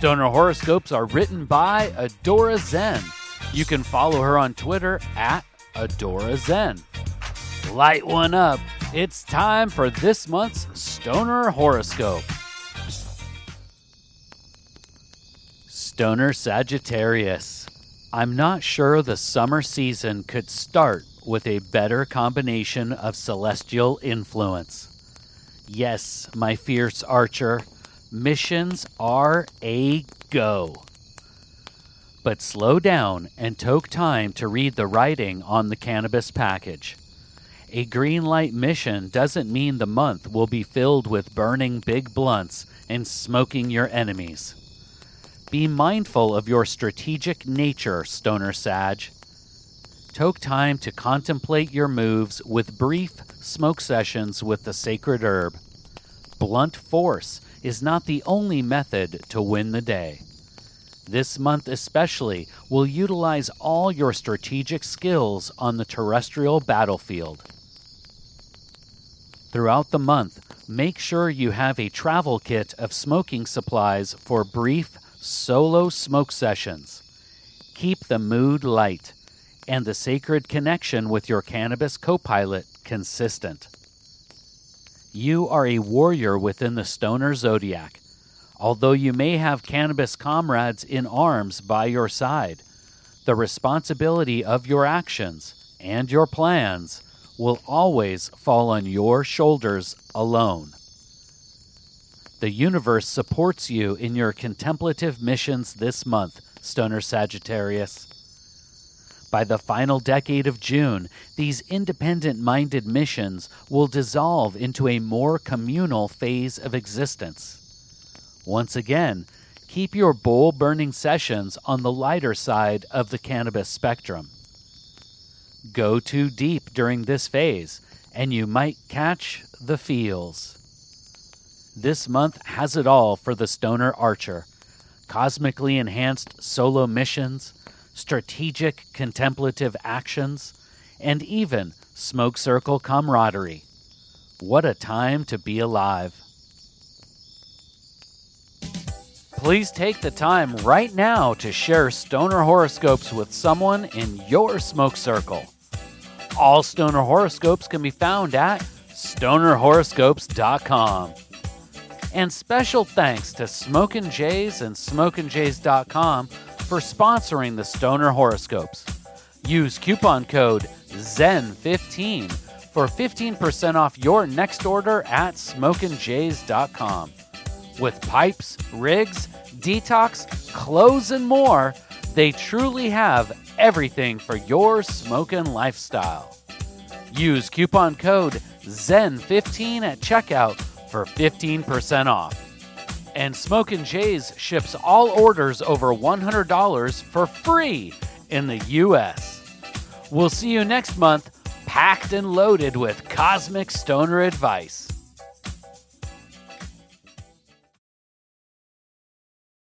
Stoner horoscopes are written by Adora Zen. You can follow her on Twitter at Adora Zen. Light one up. It's time for this month's Stoner horoscope. Stoner Sagittarius. I'm not sure the summer season could start with a better combination of celestial influence. Yes, my fierce archer, missions are a go. But slow down and take time to read the writing on the cannabis package. A green light mission doesn't mean the month will be filled with burning big blunts and smoking your enemies. Be mindful of your strategic nature, Stoner Sag. Take time to contemplate your moves with brief smoke sessions with the sacred herb. Blunt force is not the only method to win the day. This month, especially, will utilize all your strategic skills on the terrestrial battlefield. Throughout the month, make sure you have a travel kit of smoking supplies for brief solo smoke sessions. Keep the mood light and the sacred connection with your cannabis co pilot consistent. You are a warrior within the stoner zodiac. Although you may have cannabis comrades in arms by your side, the responsibility of your actions and your plans will always fall on your shoulders alone. The universe supports you in your contemplative missions this month, Stoner Sagittarius. By the final decade of June, these independent minded missions will dissolve into a more communal phase of existence. Once again, keep your bowl burning sessions on the lighter side of the cannabis spectrum. Go too deep during this phase, and you might catch the feels. This month has it all for the stoner archer cosmically enhanced solo missions, strategic contemplative actions, and even smoke circle camaraderie. What a time to be alive! Please take the time right now to share stoner horoscopes with someone in your smoke circle. All stoner horoscopes can be found at stonerhoroscopes.com. And special thanks to Smokin' Jays and SmokinJays.com for sponsoring the Stoner Horoscopes. Use coupon code ZEN15 for 15% off your next order at SmokinJays.com. With pipes, rigs, detox, clothes, and more, they truly have everything for your smoking lifestyle. Use coupon code ZEN15 at checkout for 15% off. And Smokin' Jays ships all orders over $100 for free in the US. We'll see you next month, packed and loaded with cosmic stoner advice.